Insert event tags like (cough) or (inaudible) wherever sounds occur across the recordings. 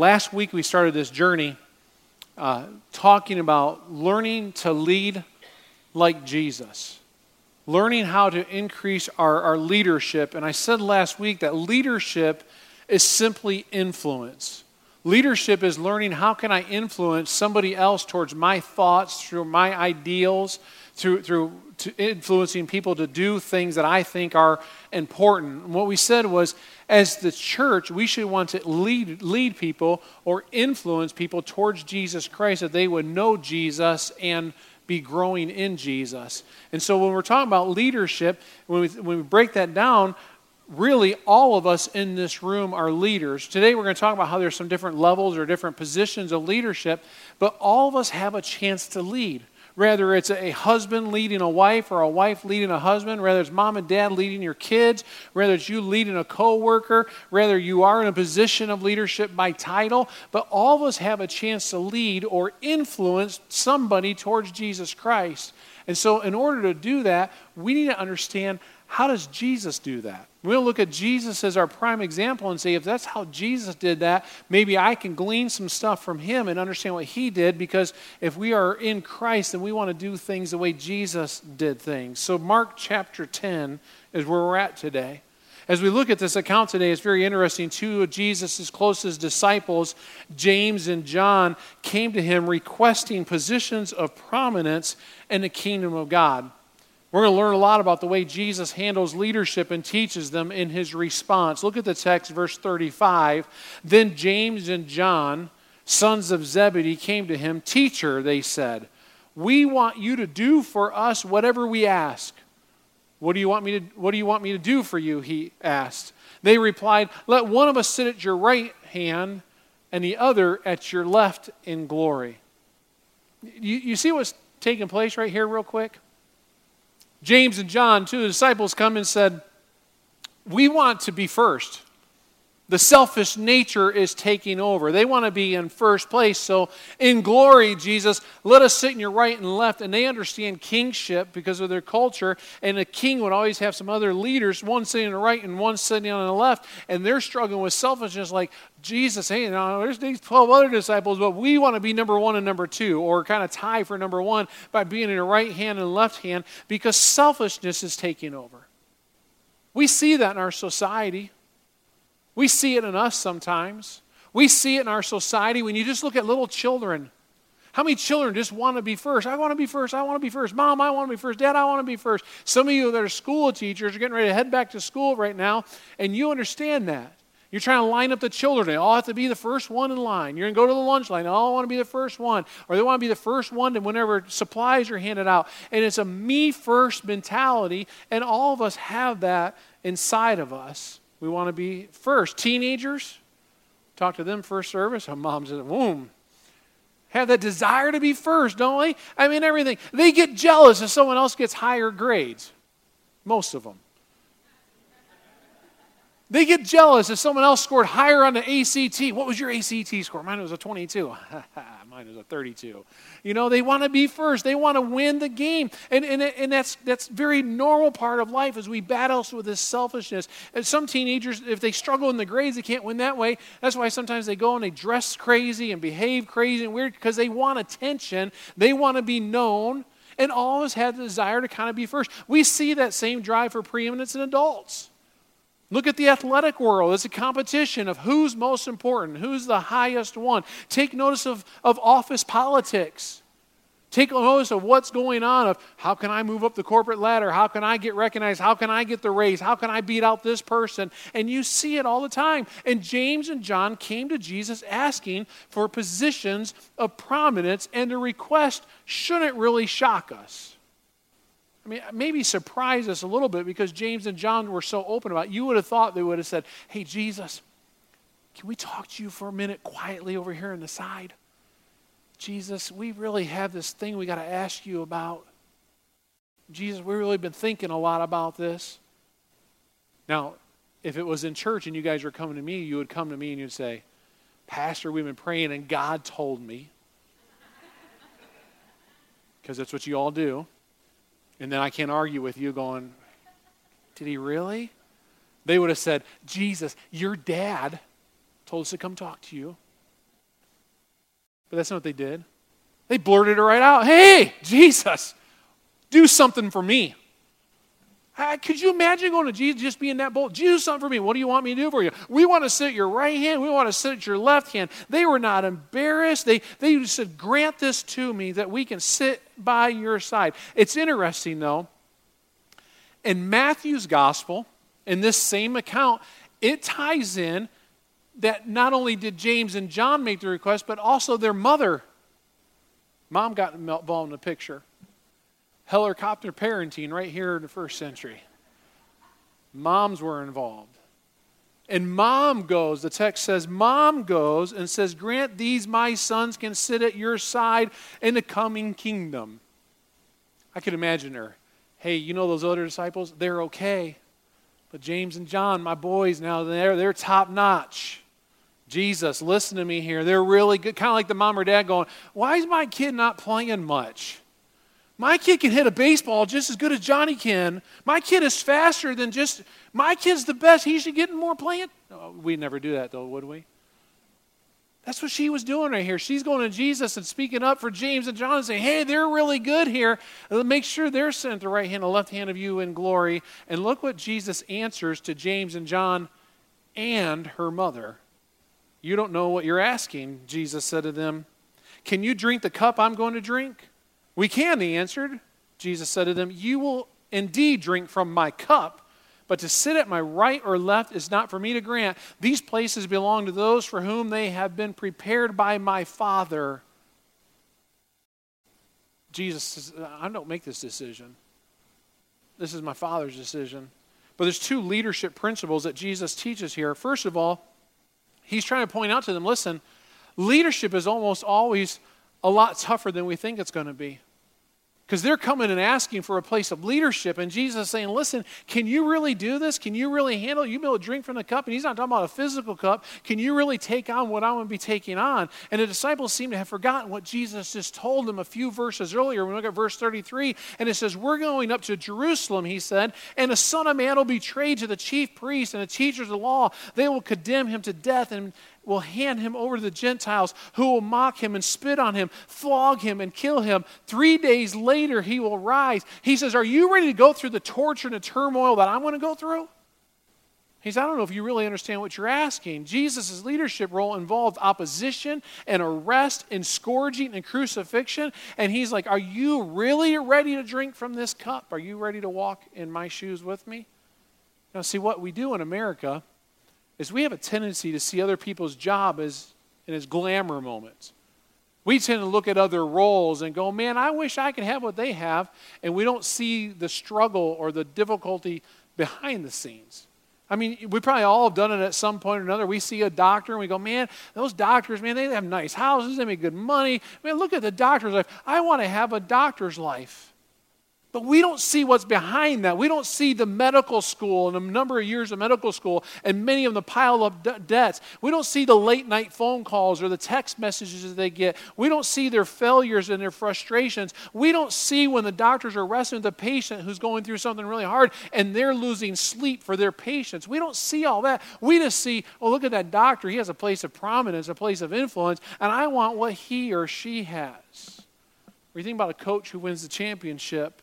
Last week we started this journey uh, talking about learning to lead like Jesus, learning how to increase our, our leadership. And I said last week that leadership is simply influence. Leadership is learning how can I influence somebody else towards my thoughts, through my ideals, through, through influencing people to do things that I think are important. And what we said was, as the church, we should want to lead, lead people or influence people towards Jesus Christ that they would know Jesus and be growing in Jesus. And so when we're talking about leadership, when we, when we break that down, really all of us in this room are leaders. Today we're going to talk about how there's some different levels or different positions of leadership, but all of us have a chance to lead. Whether it's a husband leading a wife or a wife leading a husband, whether it's mom and dad leading your kids, whether it's you leading a coworker, whether you are in a position of leadership by title, but all of us have a chance to lead or influence somebody towards Jesus Christ. And so in order to do that, we need to understand how does Jesus do that? We'll look at Jesus as our prime example and say, if that's how Jesus did that, maybe I can glean some stuff from him and understand what he did because if we are in Christ, then we want to do things the way Jesus did things. So, Mark chapter 10 is where we're at today. As we look at this account today, it's very interesting. Two of Jesus' closest disciples, James and John, came to him requesting positions of prominence in the kingdom of God. We're going to learn a lot about the way Jesus handles leadership and teaches them in his response. Look at the text, verse 35. Then James and John, sons of Zebedee, came to him. Teacher, they said, we want you to do for us whatever we ask. What do you want me to, what do you want me to do for you? He asked. They replied, Let one of us sit at your right hand and the other at your left in glory. You, you see what's taking place right here, real quick? James and John, two of the disciples, come and said, We want to be first. The selfish nature is taking over. They want to be in first place. So, in glory, Jesus, let us sit in your right and left. And they understand kingship because of their culture. And a king would always have some other leaders, one sitting on the right and one sitting on the left. And they're struggling with selfishness, like, Jesus, hey, there's these 12 other disciples, but we want to be number one and number two, or kind of tie for number one by being in the right hand and left hand because selfishness is taking over. We see that in our society. We see it in us sometimes. We see it in our society when you just look at little children. How many children just want to be first? I want to be first. I want to be first. Mom, I want to be first. Dad, I want to be first. Some of you that are school teachers are getting ready to head back to school right now, and you understand that. You're trying to line up the children. They all have to be the first one in line. You're going to go to the lunch line. They all want to be the first one. Or they want to be the first one to whenever supplies are handed out. And it's a me first mentality, and all of us have that inside of us. We want to be first. Teenagers, talk to them first service. Our moms in the womb have that desire to be first, don't they? I mean, everything. They get jealous if someone else gets higher grades. Most of them. They get jealous if someone else scored higher on the ACT. What was your ACT score? Mine was a 22. (laughs) Mine was a 32. You know, they want to be first. They want to win the game. And, and, and that's, that's very normal part of life as we battle with this selfishness. And some teenagers, if they struggle in the grades, they can't win that way. That's why sometimes they go and they dress crazy and behave crazy and weird because they want attention. They want to be known. And all of us have the desire to kind of be first. We see that same drive for preeminence in adults. Look at the athletic world. It's a competition of who's most important, who's the highest one. Take notice of, of office politics. Take notice of what's going on of how can I move up the corporate ladder? How can I get recognized? How can I get the raise? How can I beat out this person? And you see it all the time. And James and John came to Jesus asking for positions of prominence, and the request shouldn't really shock us. Maybe surprise us a little bit because James and John were so open about it. You would have thought they would have said, Hey, Jesus, can we talk to you for a minute quietly over here on the side? Jesus, we really have this thing we got to ask you about. Jesus, we've really been thinking a lot about this. Now, if it was in church and you guys were coming to me, you would come to me and you'd say, Pastor, we've been praying and God told me. Because that's what you all do. And then I can't argue with you going, Did he really? They would have said, Jesus, your dad told us to come talk to you. But that's not what they did. They blurted it right out Hey, Jesus, do something for me. Could you imagine going to Jesus just being that bold? Jesus, something for me. What do you want me to do for you? We want to sit at your right hand. We want to sit at your left hand. They were not embarrassed. They, they said, Grant this to me that we can sit by your side. It's interesting, though. In Matthew's gospel, in this same account, it ties in that not only did James and John make the request, but also their mother. Mom got involved in the picture. Helicopter parenting right here in the first century. Moms were involved. And mom goes, the text says, Mom goes and says, Grant these my sons can sit at your side in the coming kingdom. I could imagine her. Hey, you know those other disciples? They're okay. But James and John, my boys now, they're, they're top notch. Jesus, listen to me here. They're really good. Kind of like the mom or dad going, Why is my kid not playing much? My kid can hit a baseball just as good as Johnny can. My kid is faster than just, my kid's the best. He should get more playing. We'd never do that, though, would we? That's what she was doing right here. She's going to Jesus and speaking up for James and John and saying, hey, they're really good here. Uh, make sure they're sent the right hand and left hand of you in glory. And look what Jesus answers to James and John and her mother. You don't know what you're asking, Jesus said to them. Can you drink the cup I'm going to drink? We can, they answered. Jesus said to them, You will indeed drink from my cup, but to sit at my right or left is not for me to grant. These places belong to those for whom they have been prepared by my Father. Jesus says, I don't make this decision. This is my Father's decision. But there's two leadership principles that Jesus teaches here. First of all, he's trying to point out to them listen, leadership is almost always a lot tougher than we think it's going to be. Because they're coming and asking for a place of leadership, and Jesus is saying, Listen, can you really do this? Can you really handle it? You be able to drink from the cup? And he's not talking about a physical cup. Can you really take on what I'm going to be taking on? And the disciples seem to have forgotten what Jesus just told them a few verses earlier. We look at verse 33, and it says, We're going up to Jerusalem, he said, and the Son of Man will be betrayed to the chief priests and the teachers of the law. They will condemn him to death and will hand him over to the Gentiles who will mock him and spit on him, flog him, and kill him. Three days later, he will rise. He says, Are you ready to go through the torture and the turmoil that I'm going to go through? He says, I don't know if you really understand what you're asking. Jesus' leadership role involved opposition and arrest and scourging and crucifixion. And he's like, Are you really ready to drink from this cup? Are you ready to walk in my shoes with me? Now, see, what we do in America is we have a tendency to see other people's job as in glamour moments. We tend to look at other roles and go, man, I wish I could have what they have. And we don't see the struggle or the difficulty behind the scenes. I mean, we probably all have done it at some point or another. We see a doctor and we go, man, those doctors, man, they have nice houses, they make good money. Man, look at the doctor's life. I want to have a doctor's life. But we don't see what's behind that. We don't see the medical school and a number of years of medical school and many of them pile up de- debts. We don't see the late night phone calls or the text messages that they get. We don't see their failures and their frustrations. We don't see when the doctors are wrestling with a patient who's going through something really hard and they're losing sleep for their patients. We don't see all that. We just see, oh, look at that doctor. He has a place of prominence, a place of influence, and I want what he or she has. Or you think about a coach who wins the championship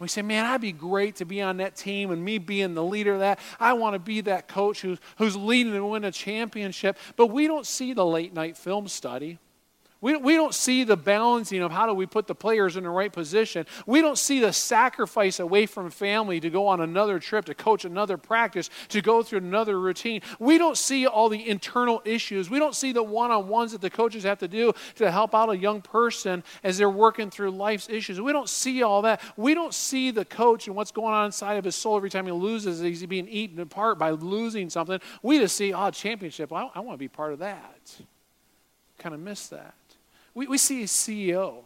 we say, man, I'd be great to be on that team and me being the leader of that. I want to be that coach who's, who's leading to win a championship. But we don't see the late night film study. We, we don't see the balancing of how do we put the players in the right position. We don't see the sacrifice away from family to go on another trip, to coach another practice, to go through another routine. We don't see all the internal issues. We don't see the one on ones that the coaches have to do to help out a young person as they're working through life's issues. We don't see all that. We don't see the coach and what's going on inside of his soul every time he loses. He's being eaten apart by losing something. We just see, oh, championship. I, I want to be part of that. Kind of miss that. We, we see a CEO,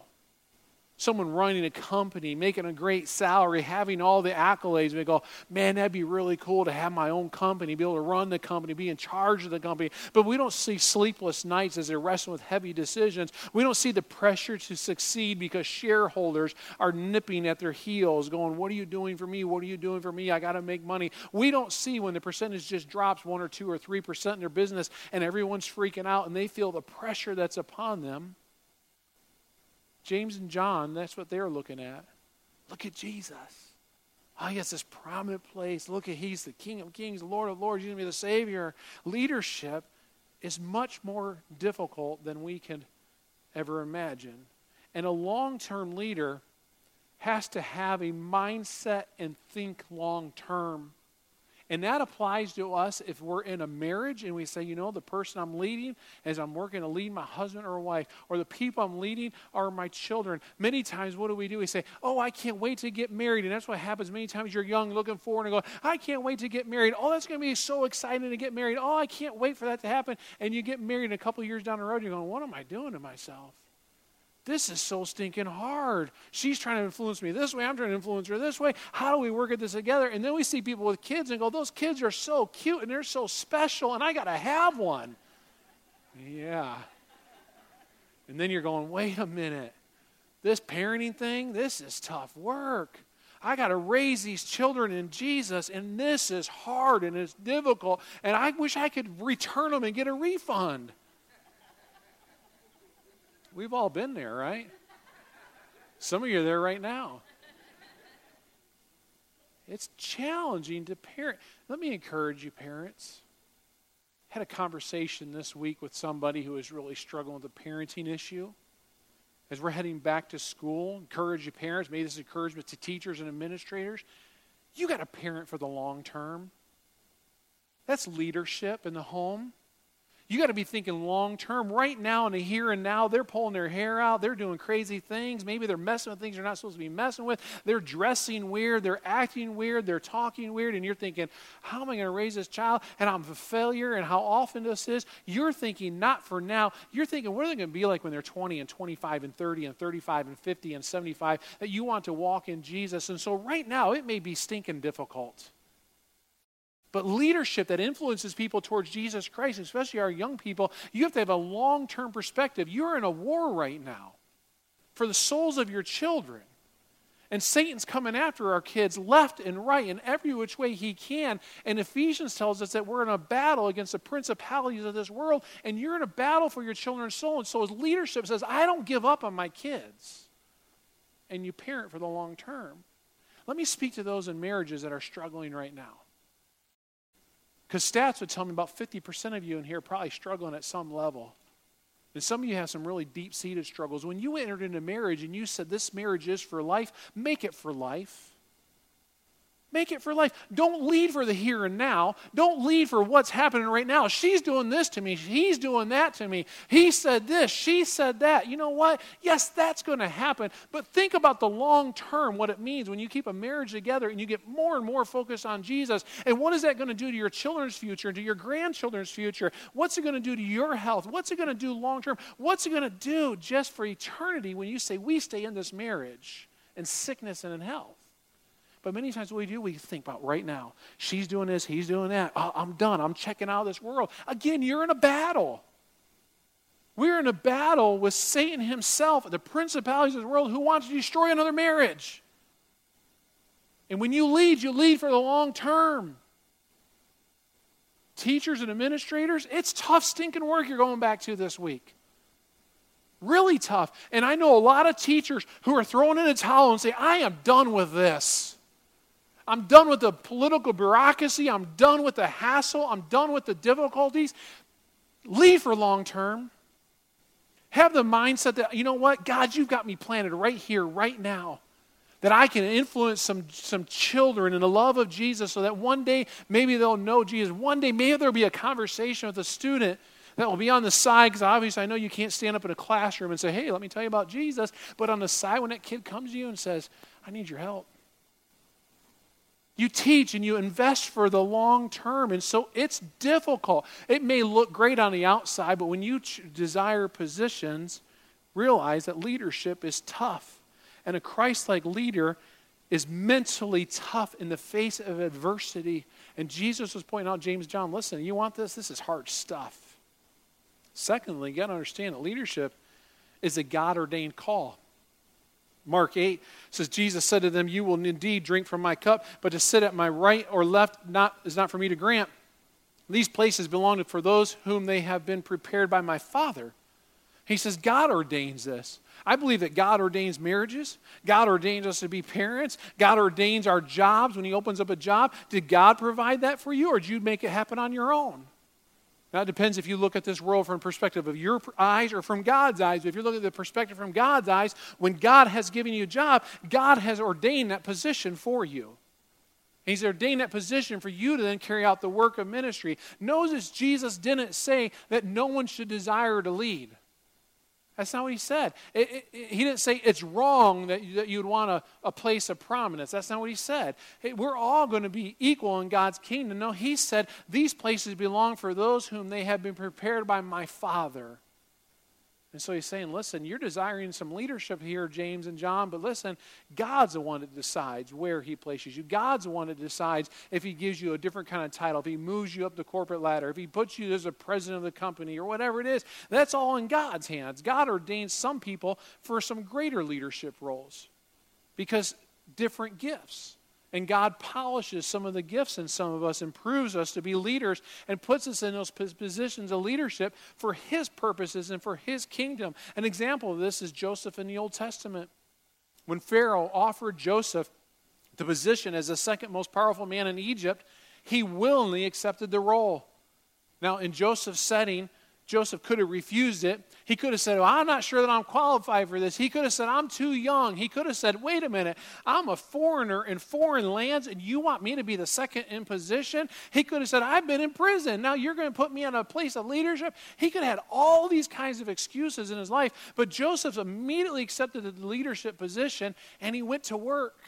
someone running a company, making a great salary, having all the accolades. We go, man, that'd be really cool to have my own company, be able to run the company, be in charge of the company. But we don't see sleepless nights as they're wrestling with heavy decisions. We don't see the pressure to succeed because shareholders are nipping at their heels, going, What are you doing for me? What are you doing for me? I got to make money. We don't see when the percentage just drops one or two or three percent in their business and everyone's freaking out and they feel the pressure that's upon them James and John, that's what they're looking at. Look at Jesus. Oh, he has this prominent place. Look at he's the King of Kings, the Lord of Lords. He's going to be the Savior. Leadership is much more difficult than we can ever imagine. And a long term leader has to have a mindset and think long term. And that applies to us if we're in a marriage and we say, you know, the person I'm leading as I'm working to lead my husband or wife, or the people I'm leading are my children. Many times, what do we do? We say, oh, I can't wait to get married. And that's what happens many times you're young, looking forward and go, I can't wait to get married. Oh, that's going to be so exciting to get married. Oh, I can't wait for that to happen. And you get married and a couple years down the road, you're going, what am I doing to myself? This is so stinking hard. She's trying to influence me this way. I'm trying to influence her this way. How do we work at this together? And then we see people with kids and go, those kids are so cute and they're so special, and I got to have one. Yeah. And then you're going, wait a minute. This parenting thing, this is tough work. I got to raise these children in Jesus, and this is hard and it's difficult, and I wish I could return them and get a refund. We've all been there, right? Some of you are there right now. It's challenging to parent. Let me encourage you, parents. I had a conversation this week with somebody who is really struggling with a parenting issue. As we're heading back to school, encourage your parents, maybe this encouragement to teachers and administrators. You got to parent for the long term. That's leadership in the home. You got to be thinking long term. Right now, in the here and now, they're pulling their hair out. They're doing crazy things. Maybe they're messing with things they're not supposed to be messing with. They're dressing weird. They're acting weird. They're talking weird. And you're thinking, how am I going to raise this child? And I'm a failure. And how often this is. You're thinking not for now. You're thinking, what are they going to be like when they're 20 and 25 and 30 and 35 and 50 and 75? That you want to walk in Jesus. And so right now, it may be stinking difficult. But leadership that influences people towards Jesus Christ, especially our young people, you have to have a long term perspective. You're in a war right now for the souls of your children. And Satan's coming after our kids left and right in every which way he can. And Ephesians tells us that we're in a battle against the principalities of this world, and you're in a battle for your children's soul. And so his leadership says, I don't give up on my kids. And you parent for the long term. Let me speak to those in marriages that are struggling right now. Because stats would tell me about 50% of you in here probably struggling at some level. And some of you have some really deep seated struggles. When you entered into marriage and you said, This marriage is for life, make it for life. Make it for life. Don't lead for the here and now. Don't lead for what's happening right now. She's doing this to me. He's doing that to me. He said this. She said that. You know what? Yes, that's going to happen. But think about the long term, what it means when you keep a marriage together and you get more and more focused on Jesus. And what is that going to do to your children's future, to your grandchildren's future? What's it going to do to your health? What's it going to do long term? What's it going to do just for eternity when you say, we stay in this marriage in sickness and in health? But many times what we do, we think about right now. She's doing this, he's doing that. Oh, I'm done. I'm checking out of this world. Again, you're in a battle. We're in a battle with Satan himself, the principalities of the world, who wants to destroy another marriage. And when you lead, you lead for the long term. Teachers and administrators, it's tough, stinking work you're going back to this week. Really tough. And I know a lot of teachers who are throwing in a towel and say, I am done with this. I'm done with the political bureaucracy. I'm done with the hassle. I'm done with the difficulties. Leave for long term. Have the mindset that, you know what, God, you've got me planted right here, right now. That I can influence some, some children in the love of Jesus so that one day maybe they'll know Jesus. One day maybe there'll be a conversation with a student that will be on the side because obviously I know you can't stand up in a classroom and say, hey, let me tell you about Jesus. But on the side, when that kid comes to you and says, I need your help, you teach and you invest for the long term. And so it's difficult. It may look great on the outside, but when you ch- desire positions, realize that leadership is tough. And a Christ like leader is mentally tough in the face of adversity. And Jesus was pointing out, James, John, listen, you want this? This is hard stuff. Secondly, you got to understand that leadership is a God ordained call. Mark 8 says, Jesus said to them, You will indeed drink from my cup, but to sit at my right or left not, is not for me to grant. These places belong for those whom they have been prepared by my Father. He says God ordains this. I believe that God ordains marriages. God ordains us to be parents. God ordains our jobs when He opens up a job. Did God provide that for you, or did you make it happen on your own? Now, it depends if you look at this world from perspective of your eyes or from God's eyes. If you look at the perspective from God's eyes, when God has given you a job, God has ordained that position for you. He's ordained that position for you to then carry out the work of ministry. Notice Jesus didn't say that no one should desire to lead. That's not what he said. It, it, it, he didn't say it's wrong that, you, that you'd want a, a place of prominence. That's not what he said. we're all going to be equal in God's kingdom. No, he said these places belong for those whom they have been prepared by my Father. And so he's saying, listen, you're desiring some leadership here, James and John, but listen, God's the one that decides where he places you. God's the one that decides if he gives you a different kind of title, if he moves you up the corporate ladder, if he puts you as a president of the company or whatever it is. That's all in God's hands. God ordains some people for some greater leadership roles because different gifts. And God polishes some of the gifts in some of us, improves us to be leaders, and puts us in those positions of leadership for His purposes and for His kingdom. An example of this is Joseph in the Old Testament. When Pharaoh offered Joseph the position as the second most powerful man in Egypt, he willingly accepted the role. Now, in Joseph's setting, Joseph could have refused it. He could have said, well, I'm not sure that I'm qualified for this. He could have said, I'm too young. He could have said, wait a minute, I'm a foreigner in foreign lands and you want me to be the second in position? He could have said, I've been in prison. Now you're going to put me in a place of leadership. He could have had all these kinds of excuses in his life, but Joseph immediately accepted the leadership position and he went to work.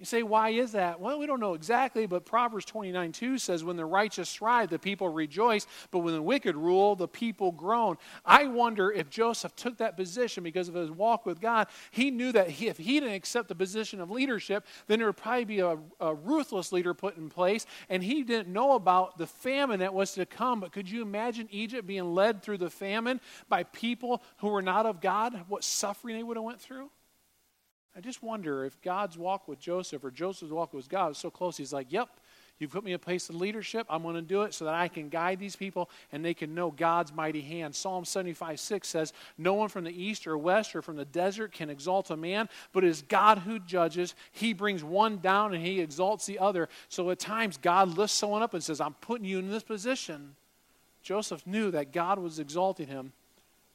You say, why is that? Well, we don't know exactly, but Proverbs 29 2 says, When the righteous thrive, the people rejoice, but when the wicked rule, the people groan. I wonder if Joseph took that position because of his walk with God. He knew that he, if he didn't accept the position of leadership, then there would probably be a, a ruthless leader put in place, and he didn't know about the famine that was to come. But could you imagine Egypt being led through the famine by people who were not of God? What suffering they would have went through? I just wonder if God's walk with Joseph or Joseph's walk with God was so close, he's like, Yep, you put me in a place of leadership. I'm going to do it so that I can guide these people and they can know God's mighty hand. Psalm 75 6 says, No one from the east or west or from the desert can exalt a man, but it is God who judges. He brings one down and he exalts the other. So at times, God lifts someone up and says, I'm putting you in this position. Joseph knew that God was exalting him.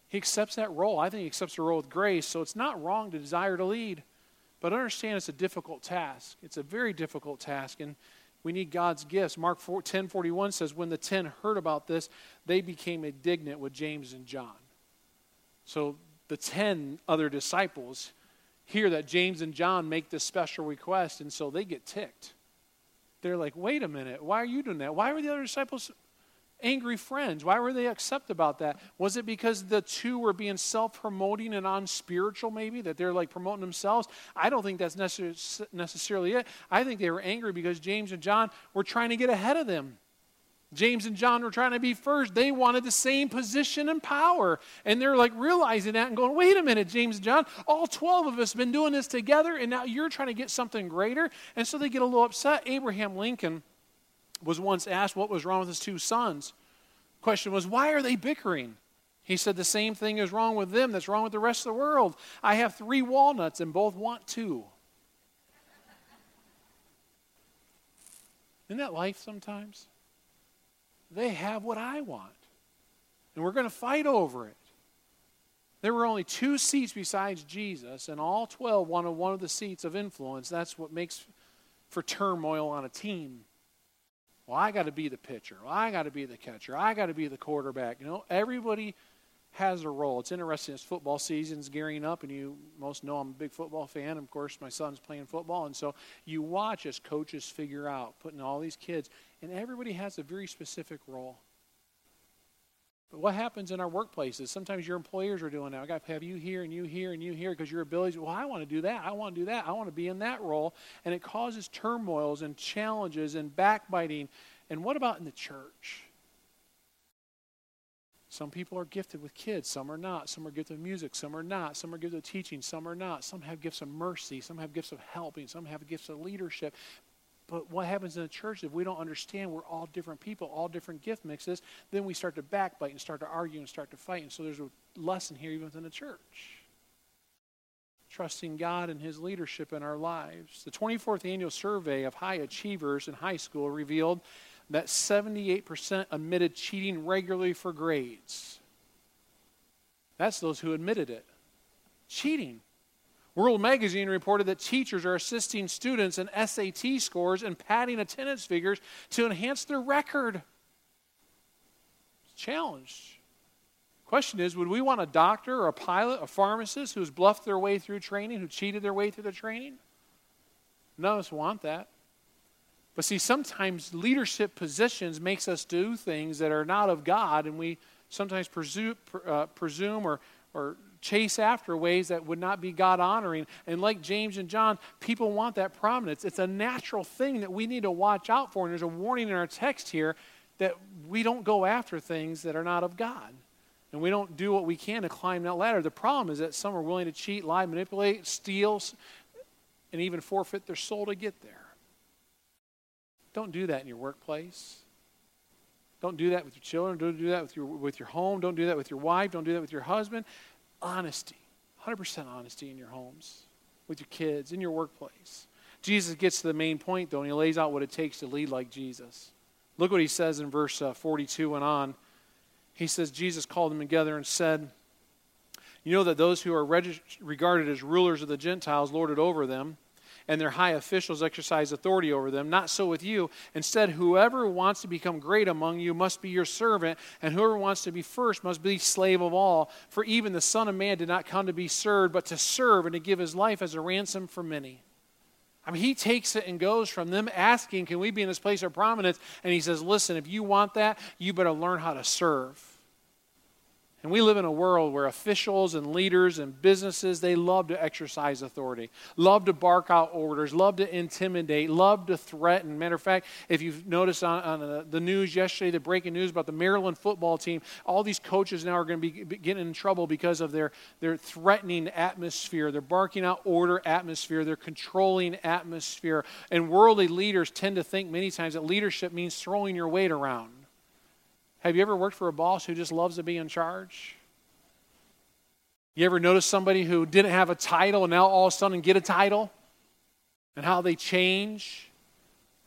He accepts that role. I think he accepts the role with grace, so it's not wrong to desire to lead. But understand it's a difficult task. It's a very difficult task, and we need God's gifts. Mark 4, 10 41 says, When the ten heard about this, they became indignant with James and John. So the ten other disciples hear that James and John make this special request, and so they get ticked. They're like, wait a minute, why are you doing that? Why were the other disciples angry friends. Why were they upset about that? Was it because the two were being self promoting and unspiritual, maybe, that they're like promoting themselves? I don't think that's necessarily it. I think they were angry because James and John were trying to get ahead of them. James and John were trying to be first. They wanted the same position and power. And they're like realizing that and going, wait a minute, James and John, all 12 of us have been doing this together, and now you're trying to get something greater. And so they get a little upset. Abraham Lincoln was once asked what was wrong with his two sons. Question was, why are they bickering? He said the same thing is wrong with them that's wrong with the rest of the world. I have three walnuts and both want two. Isn't that life sometimes? They have what I want. And we're going to fight over it. There were only two seats besides Jesus, and all 12 wanted one of the seats of influence. That's what makes for turmoil on a team. Well, I got to be the pitcher. Well, I got to be the catcher. I got to be the quarterback. You know, everybody has a role. It's interesting as football season's gearing up, and you most know I'm a big football fan. Of course, my son's playing football, and so you watch as coaches figure out putting all these kids, and everybody has a very specific role. But what happens in our workplaces? Sometimes your employers are doing that. I got to have you here and you here and you here because your abilities. Well, I want to do that. I want to do that. I want to be in that role, and it causes turmoils and challenges and backbiting. And what about in the church? Some people are gifted with kids, some are not. Some are gifted with music, some are not. Some are gifted with teaching, some are not. Some have gifts of mercy, some have gifts of helping, some have gifts of leadership. But what happens in the church if we don't understand we're all different people, all different gift mixes, then we start to backbite and start to argue and start to fight. And so there's a lesson here even within the church. Trusting God and His leadership in our lives. The 24th annual survey of high achievers in high school revealed that 78% admitted cheating regularly for grades. That's those who admitted it. Cheating. World Magazine reported that teachers are assisting students in SAT scores and padding attendance figures to enhance their record. Challenge. Question is would we want a doctor or a pilot, a pharmacist who's bluffed their way through training, who cheated their way through the training? None of us want that. But see, sometimes leadership positions makes us do things that are not of God, and we sometimes presume, uh, presume or, or chase after ways that would not be God honoring. And like James and John, people want that prominence. It's a natural thing that we need to watch out for. And there's a warning in our text here that we don't go after things that are not of God. And we don't do what we can to climb that ladder. The problem is that some are willing to cheat, lie, manipulate, steal, and even forfeit their soul to get there. Don't do that in your workplace. Don't do that with your children. Don't do that with your, with your home. Don't do that with your wife. Don't do that with your husband honesty, 100% honesty in your homes, with your kids, in your workplace. Jesus gets to the main point, though, and he lays out what it takes to lead like Jesus. Look what he says in verse uh, 42 and on. He says, Jesus called them together and said, You know that those who are regarded as rulers of the Gentiles lord it over them and their high officials exercise authority over them. Not so with you. Instead, whoever wants to become great among you must be your servant, and whoever wants to be first must be slave of all. For even the Son of Man did not come to be served, but to serve and to give his life as a ransom for many. I mean, he takes it and goes from them asking, Can we be in this place of prominence? And he says, Listen, if you want that, you better learn how to serve. And we live in a world where officials and leaders and businesses, they love to exercise authority, love to bark out orders, love to intimidate, love to threaten. Matter of fact, if you've noticed on, on the news yesterday, the breaking news about the Maryland football team, all these coaches now are going to be getting in trouble because of their, their threatening atmosphere, their barking out order atmosphere, their controlling atmosphere. And worldly leaders tend to think many times that leadership means throwing your weight around. Have you ever worked for a boss who just loves to be in charge? You ever notice somebody who didn't have a title and now all of a sudden get a title? And how they change?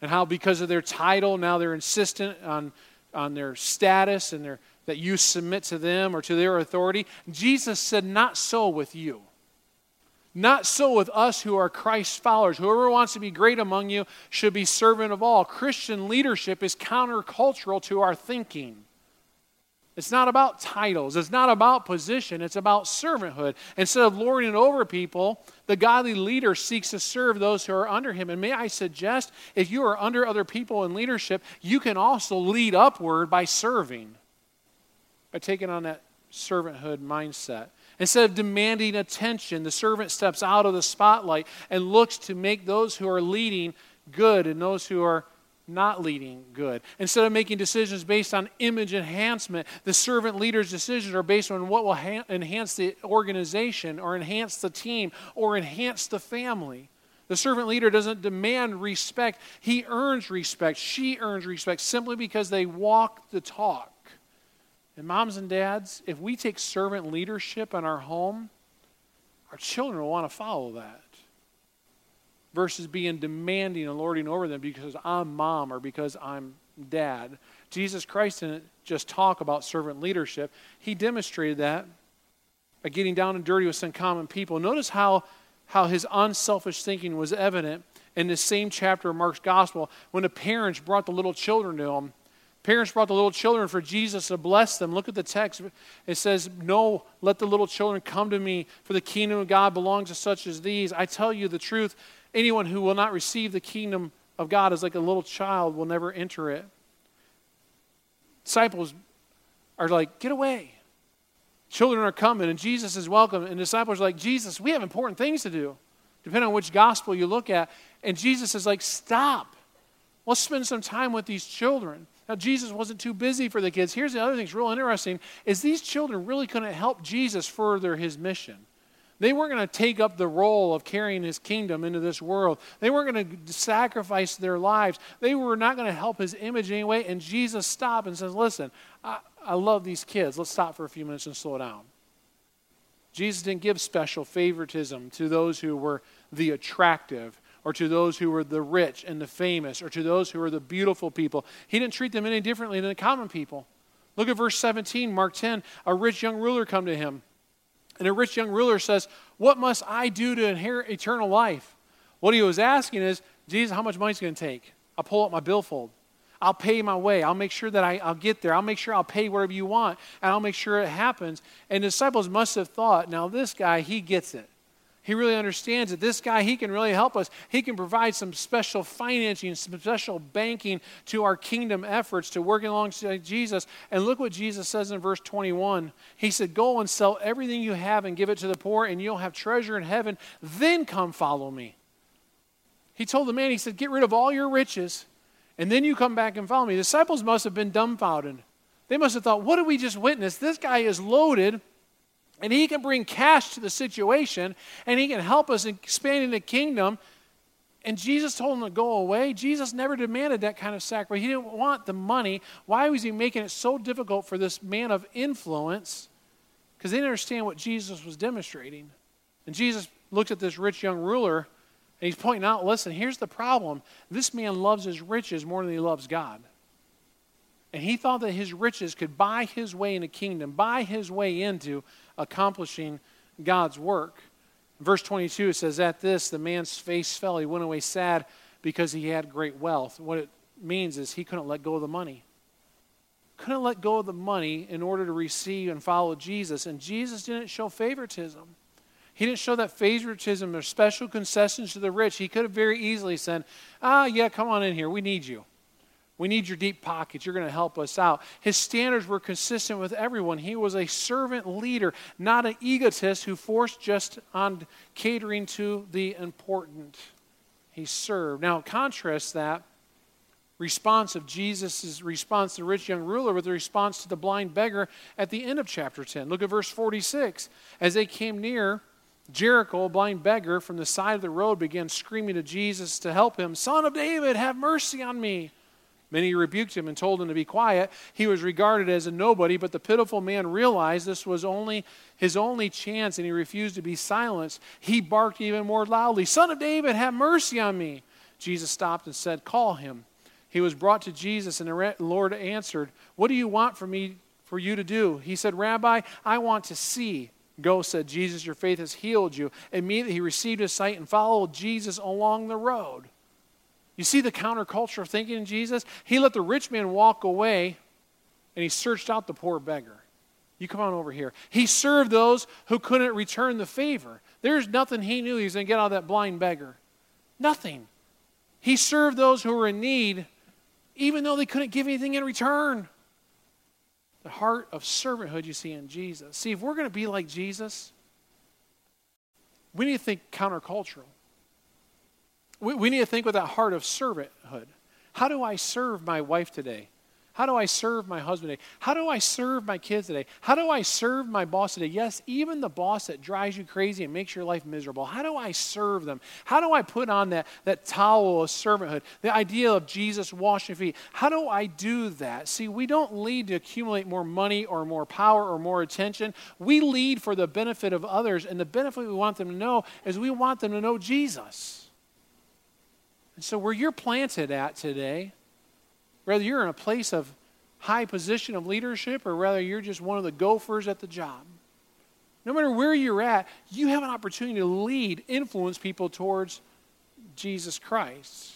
And how because of their title now they're insistent on, on their status and their, that you submit to them or to their authority? Jesus said, Not so with you. Not so with us who are Christ's followers. Whoever wants to be great among you should be servant of all. Christian leadership is countercultural to our thinking. It's not about titles. It's not about position. It's about servanthood. Instead of lording over people, the godly leader seeks to serve those who are under him. And may I suggest, if you are under other people in leadership, you can also lead upward by serving, by taking on that servanthood mindset. Instead of demanding attention, the servant steps out of the spotlight and looks to make those who are leading good and those who are not leading good. Instead of making decisions based on image enhancement, the servant leader's decisions are based on what will ha- enhance the organization or enhance the team or enhance the family. The servant leader doesn't demand respect, he earns respect. She earns respect simply because they walk the talk. And moms and dads, if we take servant leadership in our home, our children will want to follow that. Versus being demanding and lording over them because I'm mom or because I'm dad. Jesus Christ didn't just talk about servant leadership, he demonstrated that by getting down and dirty with some common people. Notice how, how his unselfish thinking was evident in the same chapter of Mark's gospel when the parents brought the little children to him Parents brought the little children for Jesus to bless them. Look at the text. It says, No, let the little children come to me, for the kingdom of God belongs to such as these. I tell you the truth anyone who will not receive the kingdom of God is like a little child will never enter it. Disciples are like, Get away. Children are coming, and Jesus is welcome. And disciples are like, Jesus, we have important things to do, depending on which gospel you look at. And Jesus is like, Stop. Let's spend some time with these children. Now, Jesus wasn't too busy for the kids. Here's the other thing that's real interesting is these children really couldn't help Jesus further his mission. They weren't going to take up the role of carrying his kingdom into this world. They weren't going to sacrifice their lives. They were not going to help his image anyway. And Jesus stopped and says, Listen, I, I love these kids. Let's stop for a few minutes and slow down. Jesus didn't give special favoritism to those who were the attractive or to those who were the rich and the famous or to those who were the beautiful people. He didn't treat them any differently than the common people. Look at verse 17, Mark 10. A rich young ruler come to him. And a rich young ruler says, What must I do to inherit eternal life? What he was asking is, Jesus, how much money is going to take? I'll pull up my billfold. I'll pay my way. I'll make sure that I, will get there. I'll make sure I'll pay whatever you want, and I'll make sure it happens. And disciples must have thought, now this guy, he gets it. He really understands that this guy, he can really help us. He can provide some special financing, some special banking to our kingdom efforts to working alongside Jesus. And look what Jesus says in verse 21. He said, Go and sell everything you have and give it to the poor, and you'll have treasure in heaven. Then come follow me. He told the man, He said, Get rid of all your riches, and then you come back and follow me. The disciples must have been dumbfounded. They must have thought, What did we just witness? This guy is loaded and he can bring cash to the situation and he can help us expand the kingdom. And Jesus told him to go away. Jesus never demanded that kind of sacrifice. He didn't want the money. Why was he making it so difficult for this man of influence? Because they didn't understand what Jesus was demonstrating. And Jesus looked at this rich young ruler and he's pointing out listen, here's the problem. This man loves his riches more than he loves God. And he thought that his riches could buy his way in the kingdom, buy his way into accomplishing God's work. Verse 22 it says, At this, the man's face fell. He went away sad because he had great wealth. What it means is he couldn't let go of the money. Couldn't let go of the money in order to receive and follow Jesus. And Jesus didn't show favoritism. He didn't show that favoritism or special concessions to the rich. He could have very easily said, Ah, yeah, come on in here. We need you. We need your deep pockets. You're going to help us out. His standards were consistent with everyone. He was a servant leader, not an egotist who forced just on catering to the important. He served. Now, contrast that response of Jesus' response to the rich young ruler with the response to the blind beggar at the end of chapter 10. Look at verse 46. As they came near Jericho, a blind beggar from the side of the road began screaming to Jesus to help him, Son of David, have mercy on me. Many rebuked him and told him to be quiet. He was regarded as a nobody, but the pitiful man realized this was only his only chance and he refused to be silenced. He barked even more loudly, Son of David, have mercy on me. Jesus stopped and said, Call him. He was brought to Jesus, and the Lord answered, What do you want for me for you to do? He said, Rabbi, I want to see. Go, said Jesus, your faith has healed you. Immediately he received his sight and followed Jesus along the road. You see the counterculture of thinking in Jesus? He let the rich man walk away and he searched out the poor beggar. You come on over here. He served those who couldn't return the favor. There's nothing he knew he was going to get out of that blind beggar. Nothing. He served those who were in need, even though they couldn't give anything in return. The heart of servanthood you see in Jesus. See, if we're going to be like Jesus, we need to think countercultural we, we need to think with that heart of servanthood. How do I serve my wife today? How do I serve my husband today? How do I serve my kids today? How do I serve my boss today? Yes, even the boss that drives you crazy and makes your life miserable. How do I serve them? How do I put on that, that towel of servanthood? The idea of Jesus washing feet. How do I do that? See, we don't lead to accumulate more money or more power or more attention. We lead for the benefit of others, and the benefit we want them to know is we want them to know Jesus. And so, where you're planted at today, whether you're in a place of high position of leadership or whether you're just one of the gophers at the job, no matter where you're at, you have an opportunity to lead, influence people towards Jesus Christ.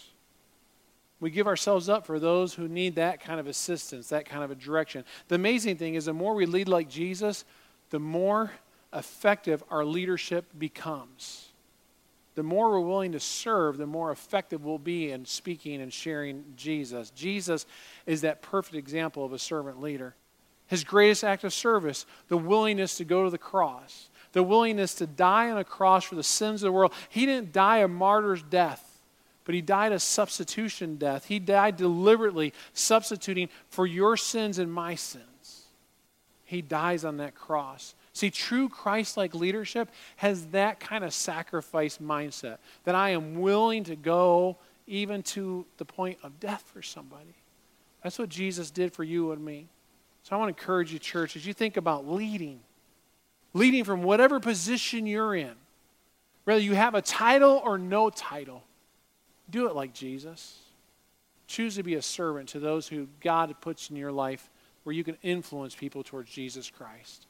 We give ourselves up for those who need that kind of assistance, that kind of a direction. The amazing thing is, the more we lead like Jesus, the more effective our leadership becomes the more we're willing to serve, the more effective we'll be in speaking and sharing Jesus. Jesus is that perfect example of a servant leader. His greatest act of service, the willingness to go to the cross, the willingness to die on a cross for the sins of the world. He didn't die a martyr's death, but he died a substitution death. He died deliberately substituting for your sins and my sins. He dies on that cross See, true Christ like leadership has that kind of sacrifice mindset that I am willing to go even to the point of death for somebody. That's what Jesus did for you and me. So I want to encourage you, church, as you think about leading, leading from whatever position you're in, whether you have a title or no title, do it like Jesus. Choose to be a servant to those who God puts in your life where you can influence people towards Jesus Christ.